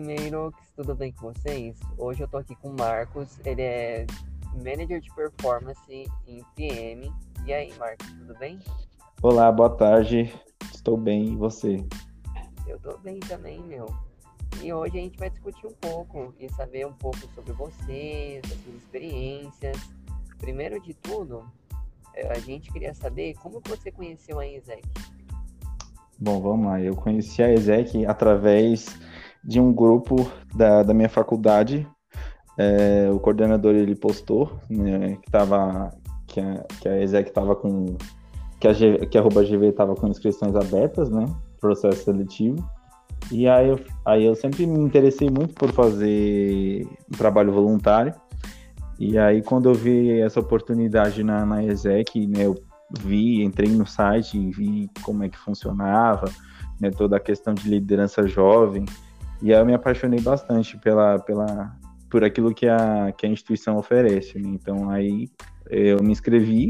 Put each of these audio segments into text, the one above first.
primeiro, tudo bem com vocês? Hoje eu tô aqui com o Marcos, ele é Manager de Performance em PM. E aí, Marcos, tudo bem? Olá, boa tarde. Estou bem, e você? Eu tô bem também, meu. E hoje a gente vai discutir um pouco e saber um pouco sobre você, das suas experiências. Primeiro de tudo, eh, a gente queria saber como você conheceu a ESEC. Bom, vamos lá. Eu conheci a ESEC através de um grupo da, da minha faculdade. É, o coordenador ele postou né, que tava que a, que a ESEC estava com que a, G, que a GV estava com inscrições abertas, né? Processo seletivo. E aí eu, aí eu sempre me interessei muito por fazer um trabalho voluntário. E aí quando eu vi essa oportunidade na, na ESEC, né, eu vi, entrei no site e vi como é que funcionava, né, toda a questão de liderança jovem. E aí eu me apaixonei bastante pela, pela, por aquilo que a, que a instituição oferece. Né? Então aí eu me inscrevi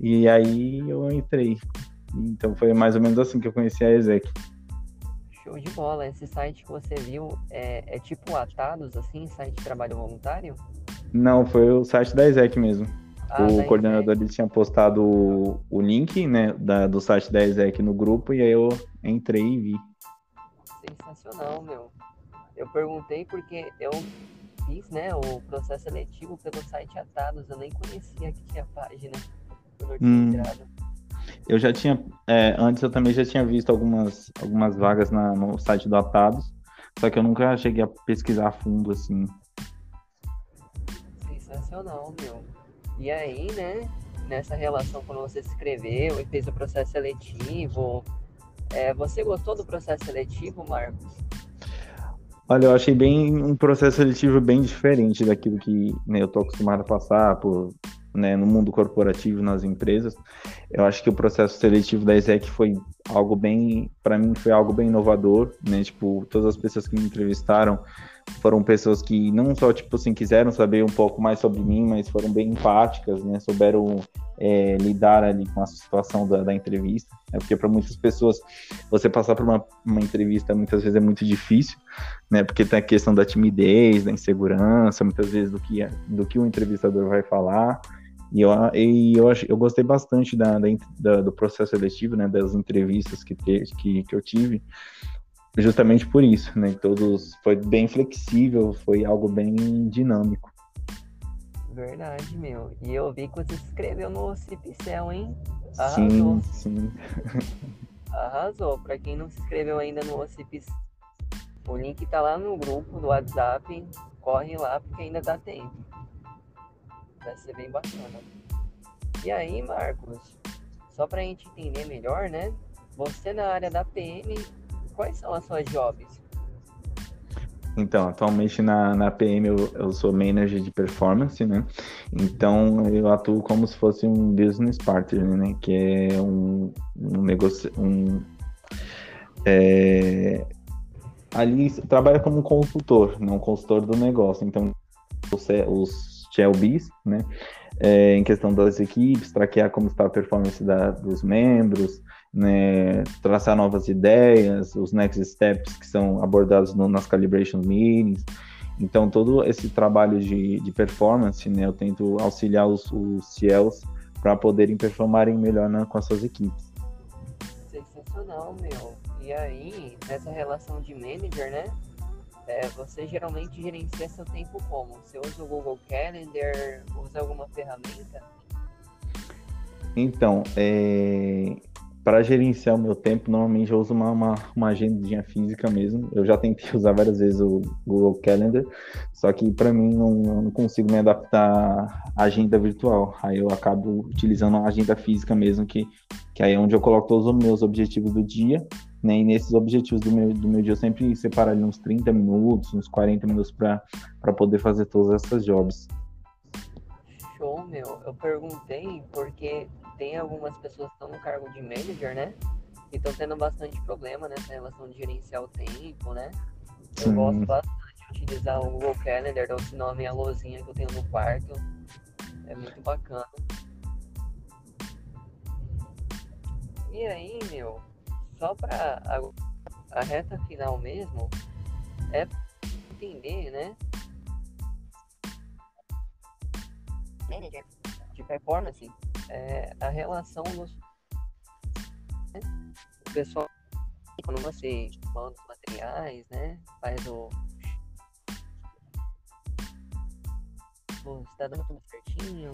e aí eu entrei. Então foi mais ou menos assim que eu conheci a Exec. Show de bola. Esse site que você viu é, é tipo Atados, assim, site de trabalho voluntário? Não, foi o site da Exec mesmo. Ah, o coordenador ele tinha postado o, o link né, da, do site da Exec no grupo e aí eu entrei e vi. Sensacional, meu. Eu perguntei porque eu fiz né, o processo seletivo pelo site Atados, eu nem conhecia que tinha página quando eu tinha hum. entrado. Eu já tinha, é, antes eu também já tinha visto algumas, algumas vagas na, no site do Atados, só que eu nunca cheguei a pesquisar a fundo assim. Sensacional, meu. E aí, né, nessa relação quando você se inscreveu e fez o processo seletivo, é, você gostou do processo seletivo, Marcos? Olha, eu achei bem um processo seletivo bem diferente daquilo que né, eu estou acostumado a passar por, né, no mundo corporativo, nas empresas. Eu acho que o processo seletivo da ESEC foi algo bem, para mim, foi algo bem inovador, né? Tipo, todas as pessoas que me entrevistaram foram pessoas que não só, tipo assim, quiseram saber um pouco mais sobre mim, mas foram bem empáticas, né? Souberam é, lidar ali com a situação da, da entrevista. Né? Porque para muitas pessoas, você passar por uma, uma entrevista muitas vezes é muito difícil, né? Porque tem a questão da timidez, da insegurança, muitas vezes do que, do que o entrevistador vai falar. E eu, e eu, eu gostei bastante da, da, do processo seletivo, né? Das entrevistas que, te, que, que eu tive justamente por isso, né? Todos foi bem flexível, foi algo bem dinâmico. Verdade, meu. E eu vi que você se inscreveu no Cipicel, hein? Arrasou. Sim, sim. Arrasou. Para quem não se inscreveu ainda no Ocipicel, o link tá lá no grupo do WhatsApp. Corre lá porque ainda dá tempo. Vai ser bem bacana. E aí, Marcos, só pra gente entender melhor, né? Você na área da PM quais são as suas jobs? Então, atualmente na, na PM eu, eu sou manager de performance, né? Então eu atuo como se fosse um business partner, né? Que é um, um negócio, um é, ali trabalha como um consultor, não um consultor do negócio. Então os, os Shelbys, né? É, em questão das equipes, traquear como está a performance da, dos membros, né, traçar novas ideias, os next steps que são abordados no, nas calibration meetings. Então, todo esse trabalho de, de performance, né, eu tento auxiliar os, os CIELs para poderem performarem melhor na, com as suas equipes. Sensacional, meu. E aí, nessa relação de manager, né? É, você geralmente gerencia seu tempo como? Você usa o Google Calendar, usa alguma ferramenta? Então, é, para gerenciar o meu tempo, normalmente eu uso uma, uma, uma agendinha física mesmo. Eu já tentei usar várias vezes o Google Calendar, só que para mim não, não, consigo me adaptar à agenda virtual. Aí eu acabo utilizando uma agenda física mesmo, que, que aí é onde eu coloco todos os meus objetivos do dia. Né? E nesses objetivos do meu, do meu dia eu sempre separo ali uns 30 minutos, uns 40 minutos para poder fazer todas essas jobs. Show, meu. Eu perguntei porque tem algumas pessoas que estão no cargo de manager, né? E estão tendo bastante problema nessa relação de gerenciar o tempo, né? Eu Sim. gosto bastante de utilizar o Google Calendar, dar esse nome a lozinha que eu tenho no quarto. É muito bacana. E aí, meu, só para a, a, reta final mesmo, é entender, né? De performance, é, a relação dos. Né? O pessoal, quando você manda os materiais, né? Faz o. Está dando tudo certinho,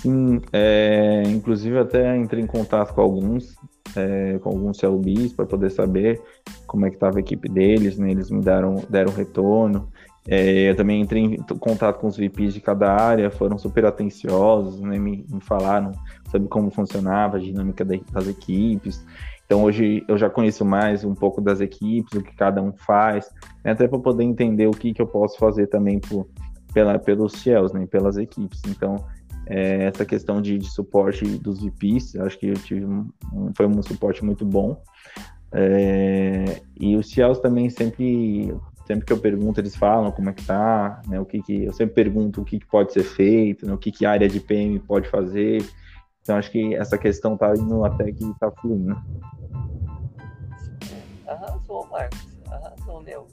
Sim, é, inclusive até entrei em contato com alguns, é, com alguns CLBs para poder saber como é que estava a equipe deles, né? Eles me deram, deram retorno. É, eu também entrei em contato com os VPs de cada área, foram super atenciosos, né? Me, me falaram sobre como funcionava a dinâmica das equipes. Então hoje eu já conheço mais um pouco das equipes, o que cada um faz, né? até para poder entender o que, que eu posso fazer também por, pela, pelos Shells, né? pelas equipes. Então é, essa questão de, de, suporte dos VPs, acho que eu tive um, foi um suporte muito bom. É, e os CIAs também sempre, sempre que eu pergunto, eles falam como é que tá, né, o que, que eu sempre pergunto o que, que pode ser feito, né, o que, que a área de PM pode fazer. Então acho que essa questão tá indo até que tá fluindo. Arrasou, Marcos, arrasou, meu.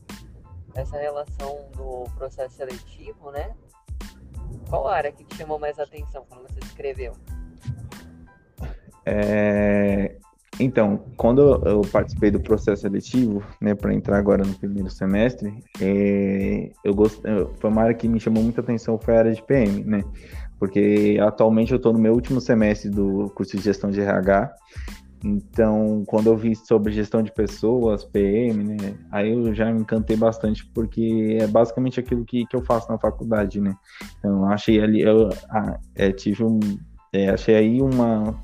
Essa relação do processo seletivo, né? Qual área que te chamou mais atenção quando você escreveu? É, então, quando eu participei do processo seletivo, né, para entrar agora no primeiro semestre, é, eu gostei, foi uma área que me chamou muita atenção, foi a área de PM, né? Porque atualmente eu estou no meu último semestre do curso de gestão de RH então, quando eu vi sobre gestão de pessoas, PM, né, aí eu já me encantei bastante, porque é basicamente aquilo que, que eu faço na faculdade, né. Então, achei ali, eu ah, é, tive um, é, achei aí uma,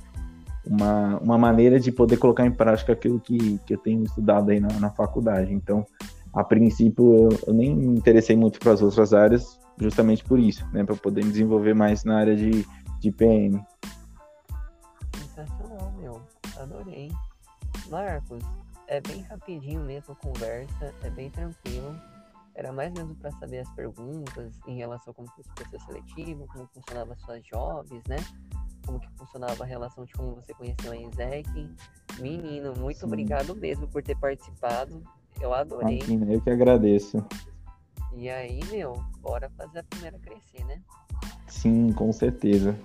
uma, uma maneira de poder colocar em prática aquilo que, que eu tenho estudado aí na, na faculdade. Então, a princípio, eu, eu nem me interessei muito para as outras áreas, justamente por isso, né, para poder me desenvolver mais na área de, de PM. Adorei. Marcos, é bem rapidinho mesmo a conversa, é bem tranquilo. Era mais mesmo para saber as perguntas em relação a como foi o processo seletivo, como funcionava as suas jobs, né? Como que funcionava a relação de como você conheceu a Isaac. Menino, muito Sim. obrigado mesmo por ter participado. Eu adorei. Imagina, eu que agradeço. E aí, meu, bora fazer a primeira crescer, né? Sim, com certeza.